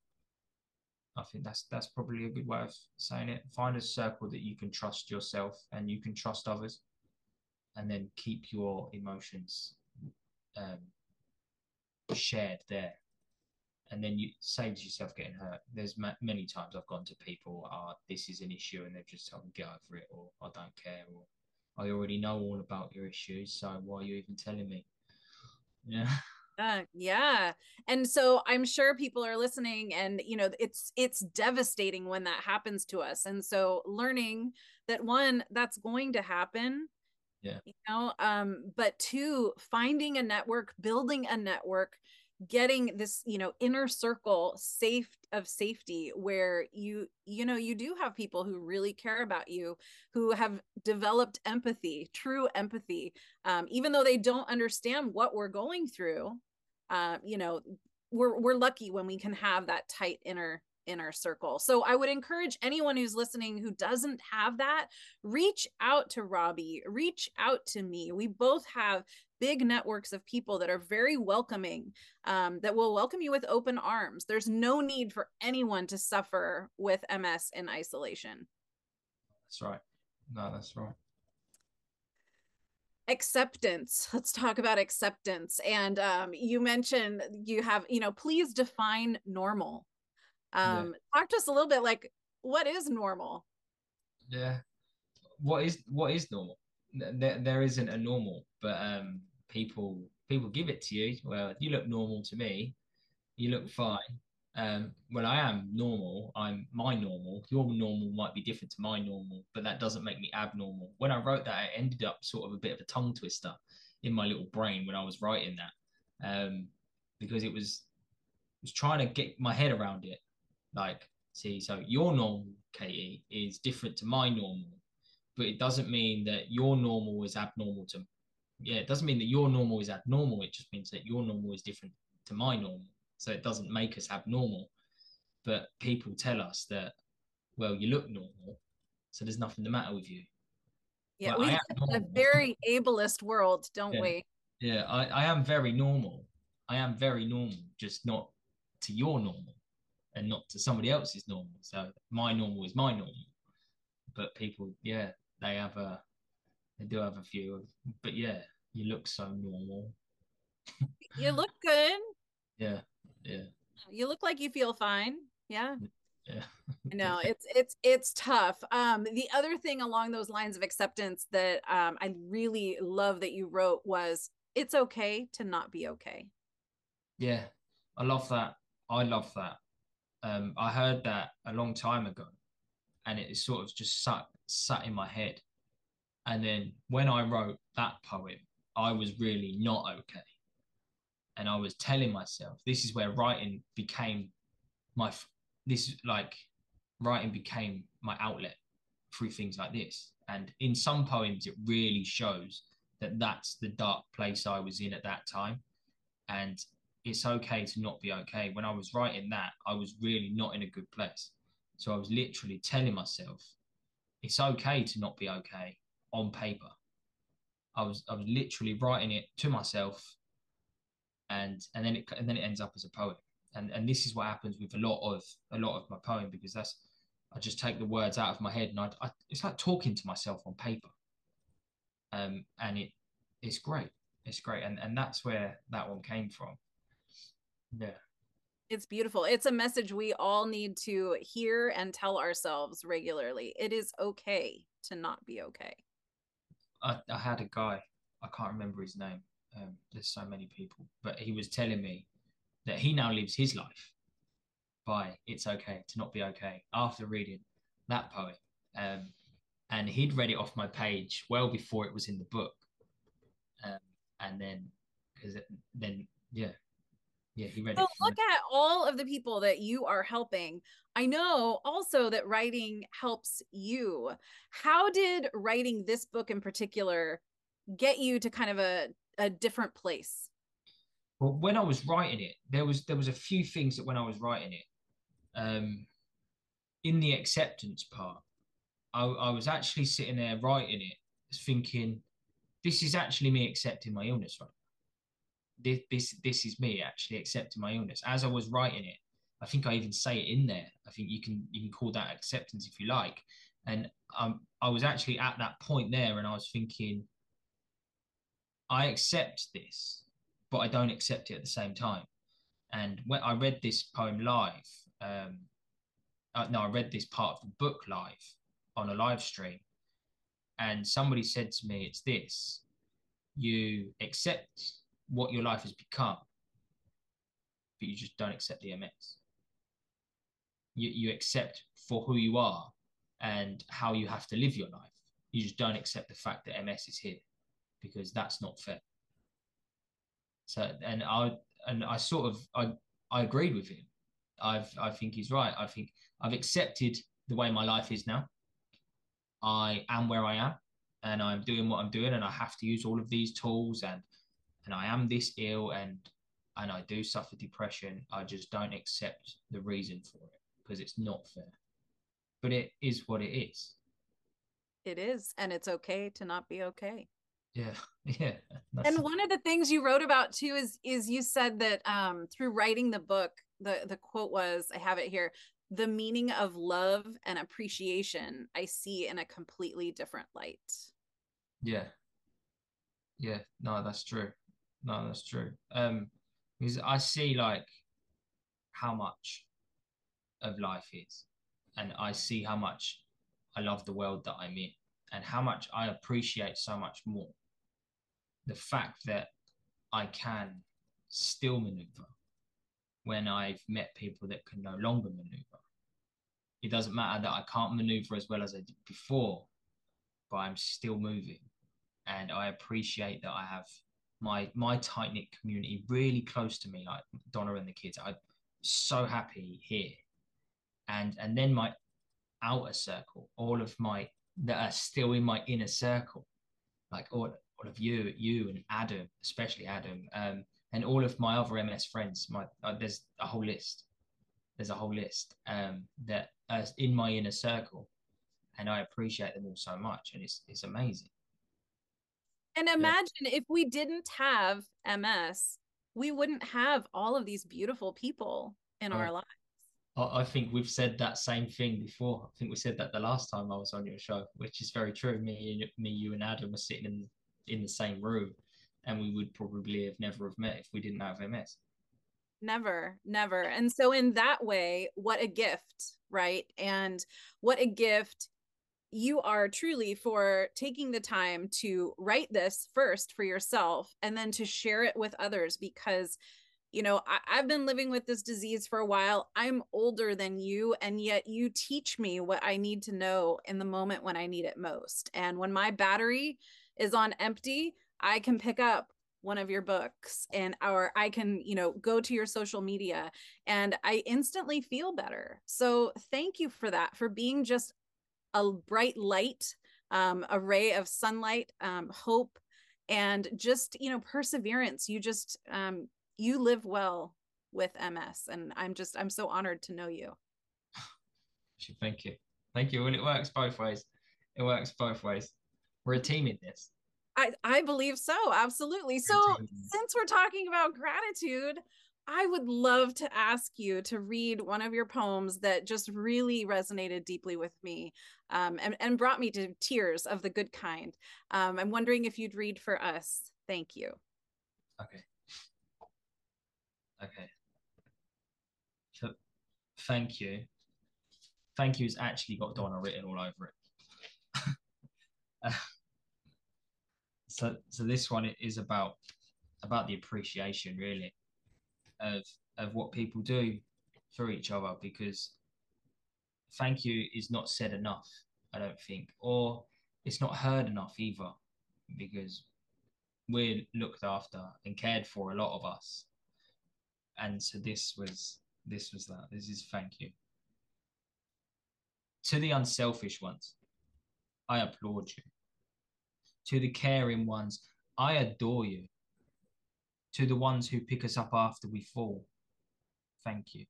I think that's that's probably a good way of saying it. Find a circle that you can trust yourself and you can trust others and then keep your emotions um, shared there. And then you saves yourself getting hurt. There's ma- many times I've gone to people, ah, oh, this is an issue, and they've just told me get over it, or I don't care, or I already know all about your issues, so why are you even telling me? Yeah. (laughs) Uh, yeah and so i'm sure people are listening and you know it's it's devastating when that happens to us and so learning that one that's going to happen yeah you know um but two finding a network building a network getting this you know inner circle safe of safety where you you know you do have people who really care about you who have developed empathy true empathy um, even though they don't understand what we're going through uh, you know we're we're lucky when we can have that tight inner inner circle. So I would encourage anyone who's listening who doesn't have that, reach out to Robbie, reach out to me. We both have big networks of people that are very welcoming, um, that will welcome you with open arms. There's no need for anyone to suffer with MS in isolation. That's right. No, that's right. Acceptance. Let's talk about acceptance. And um, you mentioned you have, you know, please define normal. Um, yeah. Talk to us a little bit like, what is normal? Yeah. What is what is normal? There, there isn't a normal, but um, people people give it to you. Well, you look normal to me. You look fine. Um, when I am normal, I'm my normal. Your normal might be different to my normal, but that doesn't make me abnormal. When I wrote that, it ended up sort of a bit of a tongue twister in my little brain when I was writing that, um, because it was was trying to get my head around it. Like, see, so your normal, Katie, is different to my normal, but it doesn't mean that your normal is abnormal to yeah, it doesn't mean that your normal is abnormal. It just means that your normal is different to my normal. So it doesn't make us abnormal. But people tell us that, well, you look normal, so there's nothing the matter with you. Yeah, well, we have a very ableist world, don't yeah. we? Yeah, I, I am very normal. I am very normal, just not to your normal and not to somebody else's normal. So my normal is my normal. But people, yeah, they have a they do have a few, but yeah, you look so normal. you look (laughs) good. Yeah, yeah. You look like you feel fine. Yeah. Yeah. no, (laughs) it's it's it's tough. Um, the other thing along those lines of acceptance that um, I really love that you wrote was it's okay to not be okay. Yeah, I love that. I love that. Um, I heard that a long time ago, and it sort of just sat sat in my head. And then when I wrote that poem, I was really not okay. And I was telling myself, this is where writing became my, this is like writing became my outlet through things like this. And in some poems, it really shows that that's the dark place I was in at that time. And it's okay to not be okay. When I was writing that, I was really not in a good place. So I was literally telling myself, it's okay to not be okay on paper. I was I was literally writing it to myself, and and then it and then it ends up as a poem. And and this is what happens with a lot of a lot of my poem because that's I just take the words out of my head and I, I it's like talking to myself on paper. Um, and it it's great. It's great, and and that's where that one came from. Yeah. It's beautiful. It's a message we all need to hear and tell ourselves regularly. It is okay to not be okay. I, I had a guy, I can't remember his name. Um, there's so many people, but he was telling me that he now lives his life by "It's okay to not be okay" after reading that poem. Um, and he'd read it off my page well before it was in the book. Um, and then, because then, yeah, yeah, he read so look at all of the people that you are helping. I know also that writing helps you. How did writing this book in particular get you to kind of a, a different place? Well, when I was writing it, there was there was a few things that when I was writing it, um, in the acceptance part, I, I was actually sitting there writing it, thinking, this is actually me accepting my illness, right? This, this this is me actually accepting my illness. As I was writing it, I think I even say it in there. I think you can you can call that acceptance if you like. And um, I was actually at that point there, and I was thinking, I accept this, but I don't accept it at the same time. And when I read this poem live, um, uh, no, I read this part of the book live on a live stream, and somebody said to me, "It's this: you accept what your life has become, but you just don't accept the MS. You you accept for who you are and how you have to live your life. You just don't accept the fact that MS is here, because that's not fair." So, and I and I sort of I I agreed with him. I've I think he's right. I think I've accepted the way my life is now. I am where I am and I'm doing what I'm doing and I have to use all of these tools and and I am this ill and and I do suffer depression. I just don't accept the reason for it because it's not fair. But it is what it is. It is, and it's okay to not be okay. Yeah, (laughs) yeah. And one of the things you wrote about too is is you said that um, through writing the book, the the quote was, I have it here, the meaning of love and appreciation I see in a completely different light. Yeah. Yeah, no, that's true. No, that's true. Um, because I see like how much of life is, and I see how much I love the world that I'm in, and how much I appreciate so much more the fact that I can still maneuver when I've met people that can no longer maneuver. It doesn't matter that I can't maneuver as well as I did before, but I'm still moving. And I appreciate that I have my my tight knit community really close to me, like Donna and the kids. I'm so happy here. And and then my outer circle, all of my that are still in my inner circle, like all, all of you, you and Adam, especially Adam, um, and all of my other MS friends. My uh, there's a whole list. There's a whole list um, that are in my inner circle, and I appreciate them all so much, and it's it's amazing. And imagine yeah. if we didn't have MS, we wouldn't have all of these beautiful people in oh. our lives. I think we've said that same thing before. I think we said that the last time I was on your show, which is very true. Me, me, you, and Adam were sitting in in the same room, and we would probably have never have met if we didn't have MS. Never, never. And so, in that way, what a gift, right? And what a gift you are truly for taking the time to write this first for yourself and then to share it with others because you know I, have been living with this disease for a while i'm older than you and yet you teach me what i need to know in the moment when i need it most and when my battery is on empty i can pick up one of your books and or I can, you know, go to your social media and I instantly feel better. So thank you for that, for being just a bright light, um, a ray of sunlight, um, hope, and just, you know, perseverance. You just, um, you live well with MS. And I'm just, I'm so honored to know you. (sighs) Thank you. Thank you. And it works both ways. It works both ways. We're a team in this. I, I believe so. Absolutely. So, since we're talking about gratitude, I would love to ask you to read one of your poems that just really resonated deeply with me um, and, and brought me to tears of the good kind. Um, I'm wondering if you'd read for us. Thank you. Okay. Okay. So, thank you. Thank you has actually got Donna written all over it. (laughs) so so this one is about about the appreciation really of of what people do for each other because thank you is not said enough I don't think, or it's not heard enough either, because we're looked after and cared for a lot of us, and so this was this was that. This is thank you to the unselfish ones. I applaud you. To the caring ones, I adore you. To the ones who pick us up after we fall, thank you.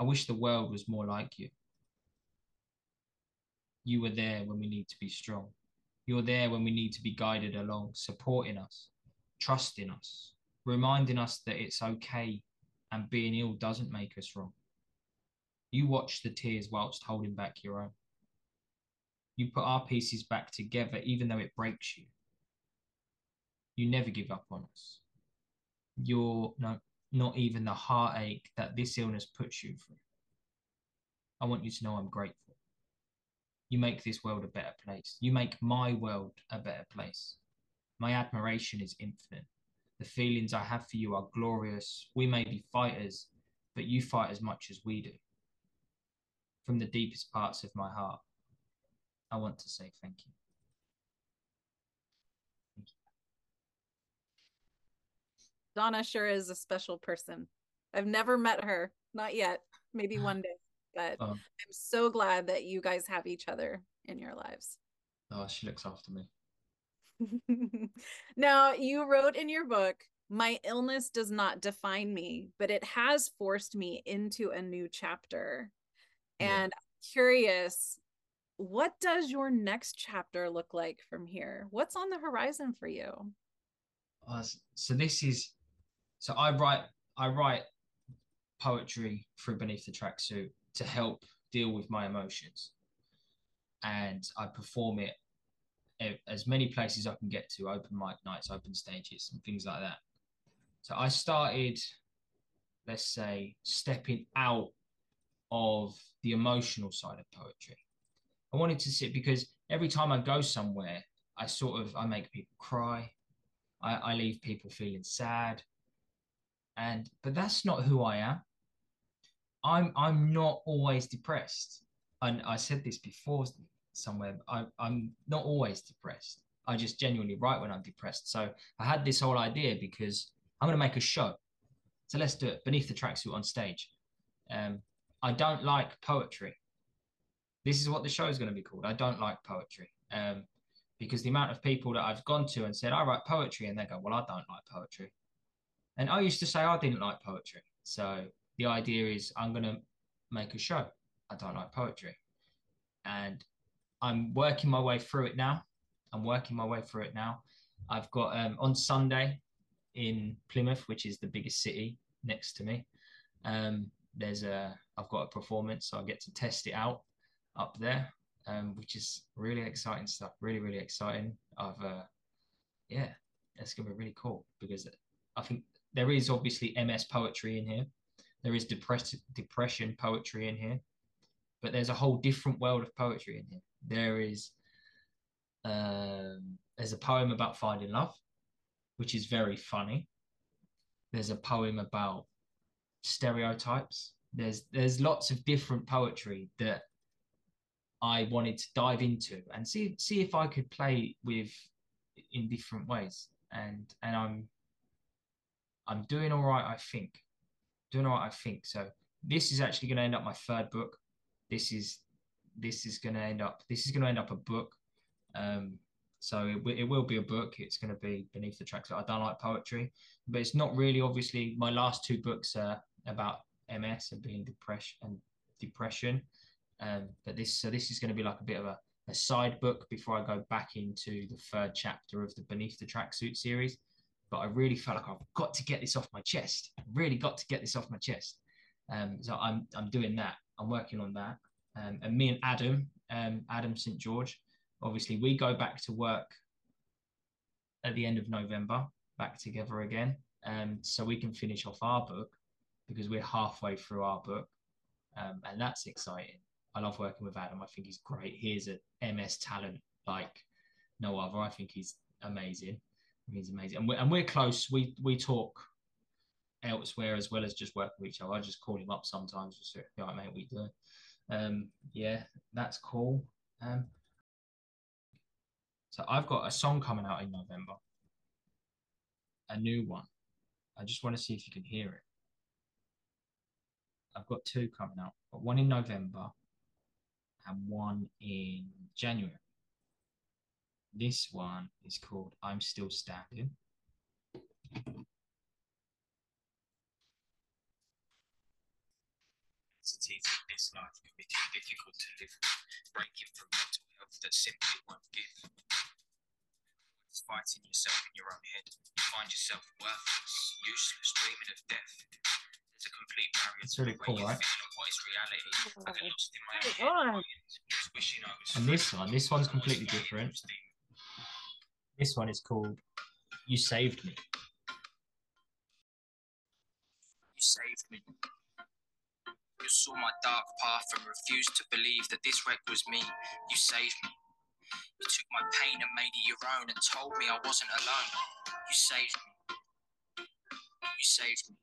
I wish the world was more like you. You were there when we need to be strong. You're there when we need to be guided along, supporting us, trusting us, reminding us that it's okay and being ill doesn't make us wrong. You watch the tears whilst holding back your own. You put our pieces back together even though it breaks you. You never give up on us. You're no, not even the heartache that this illness puts you through. I want you to know I'm grateful. You make this world a better place. You make my world a better place. My admiration is infinite. The feelings I have for you are glorious. We may be fighters, but you fight as much as we do from the deepest parts of my heart, I want to say. Thank you. Donna sure is a special person. I've never met her, not yet, maybe (sighs) one day, but oh. I'm so glad that you guys have each other in your lives. Oh, she looks after me. (laughs) now, you wrote in your book, my illness does not define me, but it has forced me into a new chapter. And yeah. curious, what does your next chapter look like from here? What's on the horizon for you? Uh, so this is so I write I write poetry through beneath the tracksuit to help deal with my emotions, and I perform it as many places I can get to, open mic nights, open stages, and things like that. So I started, let's say, stepping out of the emotional side of poetry. I wanted to sit because every time I go somewhere, I sort of I make people cry. I, I leave people feeling sad. And but that's not who I am. I'm I'm not always depressed. And I said this before somewhere. I, I'm not always depressed. I just genuinely write when I'm depressed. So I had this whole idea because I'm going to make a show. So let's do it beneath the tracksuit on stage. Um, I don't like poetry. This is what the show is going to be called. I don't like poetry. Um, because the amount of people that I've gone to and said, I write poetry, and they go, Well, I don't like poetry. And I used to say I didn't like poetry. So the idea is I'm going to make a show. I don't like poetry. And I'm working my way through it now. I'm working my way through it now. I've got um, on Sunday in Plymouth, which is the biggest city next to me. Um, there's a I've got a performance, so I get to test it out up there, um, which is really exciting stuff. Really, really exciting. I've uh, yeah, it's gonna be really cool because I think there is obviously MS poetry in here. There is depress- depression poetry in here, but there's a whole different world of poetry in here. There is um, there's a poem about finding love, which is very funny. There's a poem about stereotypes. There's there's lots of different poetry that I wanted to dive into and see see if I could play with in different ways. And and I'm I'm doing all right, I think. Doing all right, I think. So this is actually going to end up my third book. This is this is going to end up this is going to end up a book. Um, so it, it will be a book. It's going to be beneath the tracks. I don't like poetry, but it's not really. Obviously, my last two books are about MS and being depression and depression. Um, but this so this is going to be like a bit of a, a side book before I go back into the third chapter of the Beneath the Tracksuit series. But I really felt like I've got to get this off my chest. really got to get this off my chest. Um, so I'm I'm doing that. I'm working on that. Um, and me and Adam, um, Adam St George, obviously we go back to work at the end of November, back together again, um, so we can finish off our book because we're halfway through our book, um, and that's exciting. I love working with Adam. I think he's great. He's a MS talent like no other. I think he's amazing. He's amazing, and we're, and we're close. We we talk elsewhere as well as just work with each other. I just call him up sometimes. Just say, "All right, mate, we do." Um, yeah, that's cool. Um, so I've got a song coming out in November, a new one. I just want to see if you can hear it. I've got two coming out, but one in November and one in January. This one is called I'm Still Standing. This life can be too difficult to live with, breaking from mental health that simply won't give. It's fighting yourself in your own head. You find yourself worthless, useless, dreaming of death. There's a complete barrier It's really cool, right? what is reality. I get lost in my own head, just wishing I was And this one, this one's completely different. This one is called You Saved Me. You saved me. You saw my dark path and refused to believe that this wreck was me. You saved me. You took my pain and made it your own and told me I wasn't alone. You saved me. You saved me.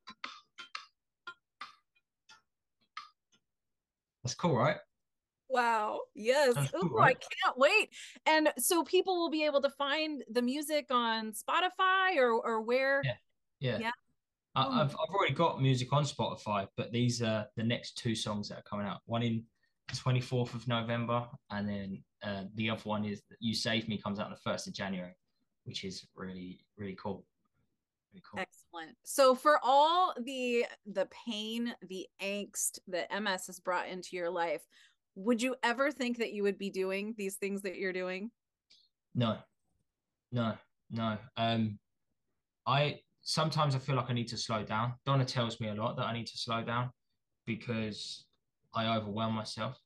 That's cool, right? Wow. Yes. Ooh, cool, I can't wait. And so people will be able to find the music on Spotify or or where Yeah. Yeah. Yeah. I, Oh. I've I've already got music on Spotify, but these are the next two songs that are coming out. One in the 24th of November, and then uh, the other one is You Save Me comes out on the 1st of January, which is really, really cool. Really cool. Excellent. So for all the the pain, the angst that MS has brought into your life, would you ever think that you would be doing these things that you're doing? No, no, no. Um, I sometimes I feel like I need to slow down. Donna tells me a lot that I need to slow down because I overwhelm myself.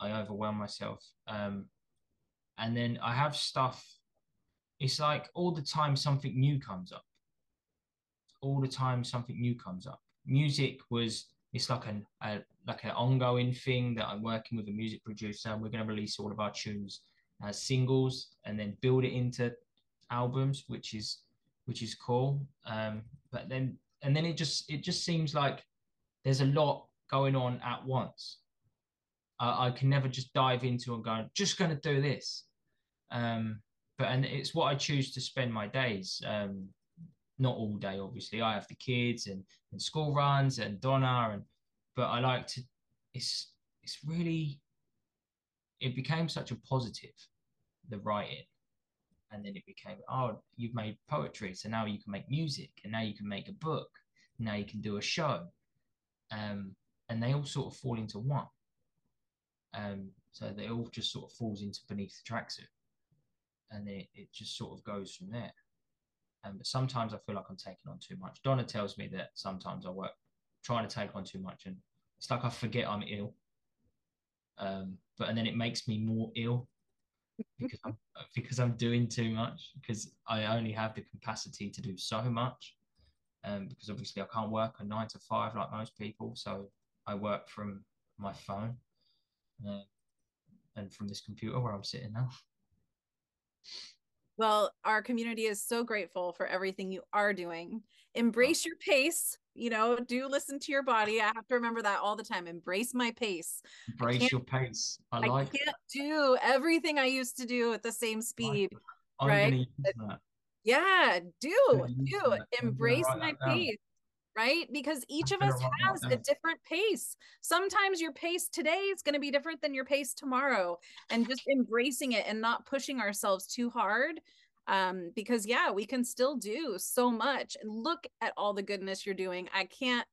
I overwhelm myself. Um, and then I have stuff. It's like all the time something new comes up. All the time something new comes up. Music was it's like an a, like an ongoing thing that I'm working with a music producer and we're going to release all of our tunes as singles and then build it into albums, which is which is cool. Um, but then and then it just it just seems like there's a lot going on at once. I, I can never just dive into and go, just going to do this. Um, but and it's what I choose to spend my days. Um, not all day, obviously. I have the kids and, and school runs and Donna and but I like to. It's it's really. It became such a positive, the writing, and then it became oh you've made poetry, so now you can make music, and now you can make a book, now you can do a show, um, and they all sort of fall into one. Um, so they all just sort of falls into beneath the tracksuit, and it, it just sort of goes from there. Um, but sometimes I feel like I'm taking on too much. Donna tells me that sometimes I work trying to take on too much, and it's like I forget I'm ill. Um, but and then it makes me more ill (laughs) because I'm because I'm doing too much because I only have the capacity to do so much. Um, because obviously I can't work a nine to five like most people, so I work from my phone uh, and from this computer where I'm sitting now. Well, our community is so grateful for everything you are doing. Embrace your pace. You know, do listen to your body. I have to remember that all the time. Embrace my pace. Embrace your pace. I like. I can't do everything I used to do at the same speed. I'm right? Yeah, do, do. Embrace my pace. Right? Because each of us has a different pace. Sometimes your pace today is going to be different than your pace tomorrow. And just embracing it and not pushing ourselves too hard. Um, because yeah, we can still do so much. And look at all the goodness you're doing. I can't,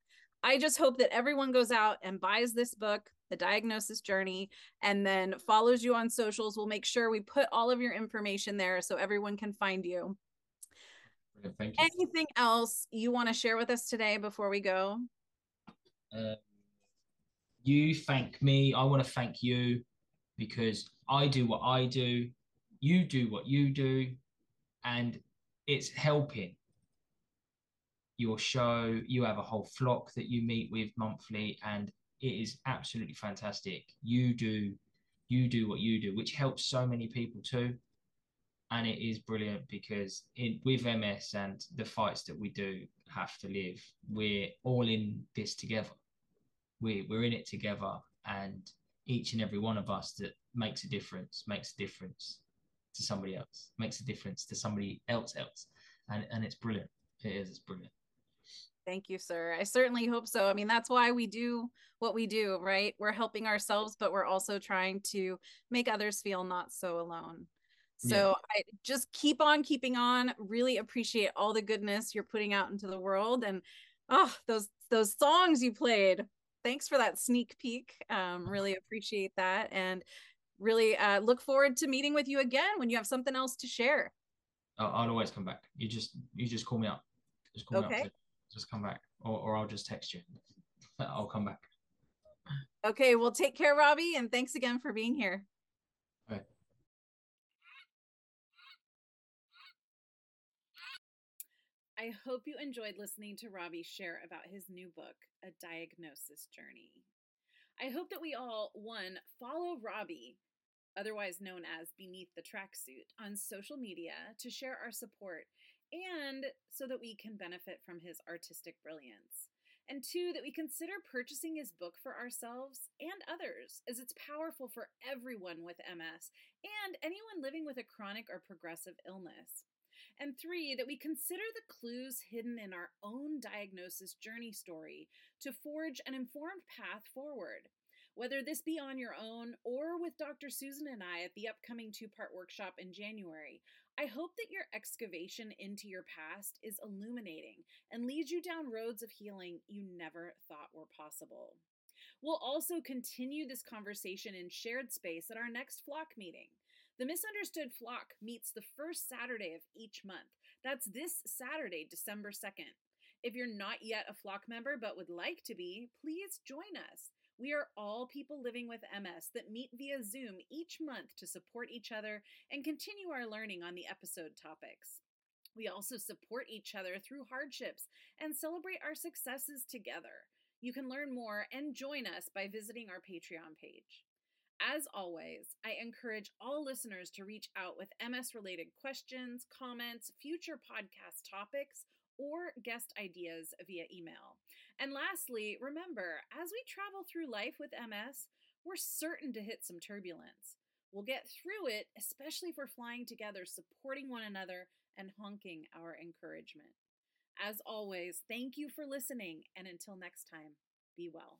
I just hope that everyone goes out and buys this book, The Diagnosis Journey, and then follows you on socials. We'll make sure we put all of your information there so everyone can find you. Thank you. Anything else you want to share with us today before we go? Uh, you thank me. I want to thank you because I do what I do. You do what you do, and it's helping your show. You have a whole flock that you meet with monthly, and it is absolutely fantastic. You do, you do what you do, which helps so many people too. And it is brilliant because with MS and the fights that we do have to live, we're all in this together. We we're in it together, and each and every one of us that makes a difference, makes a difference to somebody else, makes a difference to somebody else else. And and it's brilliant. It is, it's brilliant. Thank you, sir. I certainly hope so. I mean, that's why we do what we do, right? We're helping ourselves, but we're also trying to make others feel not so alone. So yeah. I just keep on keeping on. Really appreciate all the goodness you're putting out into the world and oh, those those songs you played. Thanks for that sneak peek. Um, really appreciate that and really uh, look forward to meeting with you again when you have something else to share. I'll, I'll always come back. You just you just call me up. Just call okay. me up. Just come back, or or I'll just text you. (laughs) I'll come back. Okay, well, take care, Robbie, and thanks again for being here. I hope you enjoyed listening to Robbie share about his new book, A Diagnosis Journey. I hope that we all, one, follow Robbie otherwise known as Beneath the Tracksuit, on social media to share our support and so that we can benefit from his artistic brilliance. And two, that we consider purchasing his book for ourselves and others, as it's powerful for everyone with MS and anyone living with a chronic or progressive illness. And three, that we consider the clues hidden in our own diagnosis journey story to forge an informed path forward whether this be on your own or with Dr. Susan and I at the upcoming two part workshop in January, I hope that your excavation into your past is illuminating and leads you down roads of healing you never thought were possible. We'll also continue this conversation in shared space at our next flock meeting. The Misunderstood Flock meets the first Saturday of each month. That's this Saturday, December 2nd. If you're not yet a flock member but would like to be, please join us. We are all people living with MS that meet via Zoom each month to support each other and continue our learning on the episode topics. We also support each other through hardships and celebrate our successes together. You can learn more and join us by visiting our Patreon page. As always, I encourage all listeners to reach out with MS related questions, comments, future podcast topics, or guest ideas via email. And lastly, remember, as we travel through life with MS, we're certain to hit some turbulence. We'll get through it, especially if we're flying together, supporting one another, and honking our encouragement. As always, thank you for listening, and until next time, be well.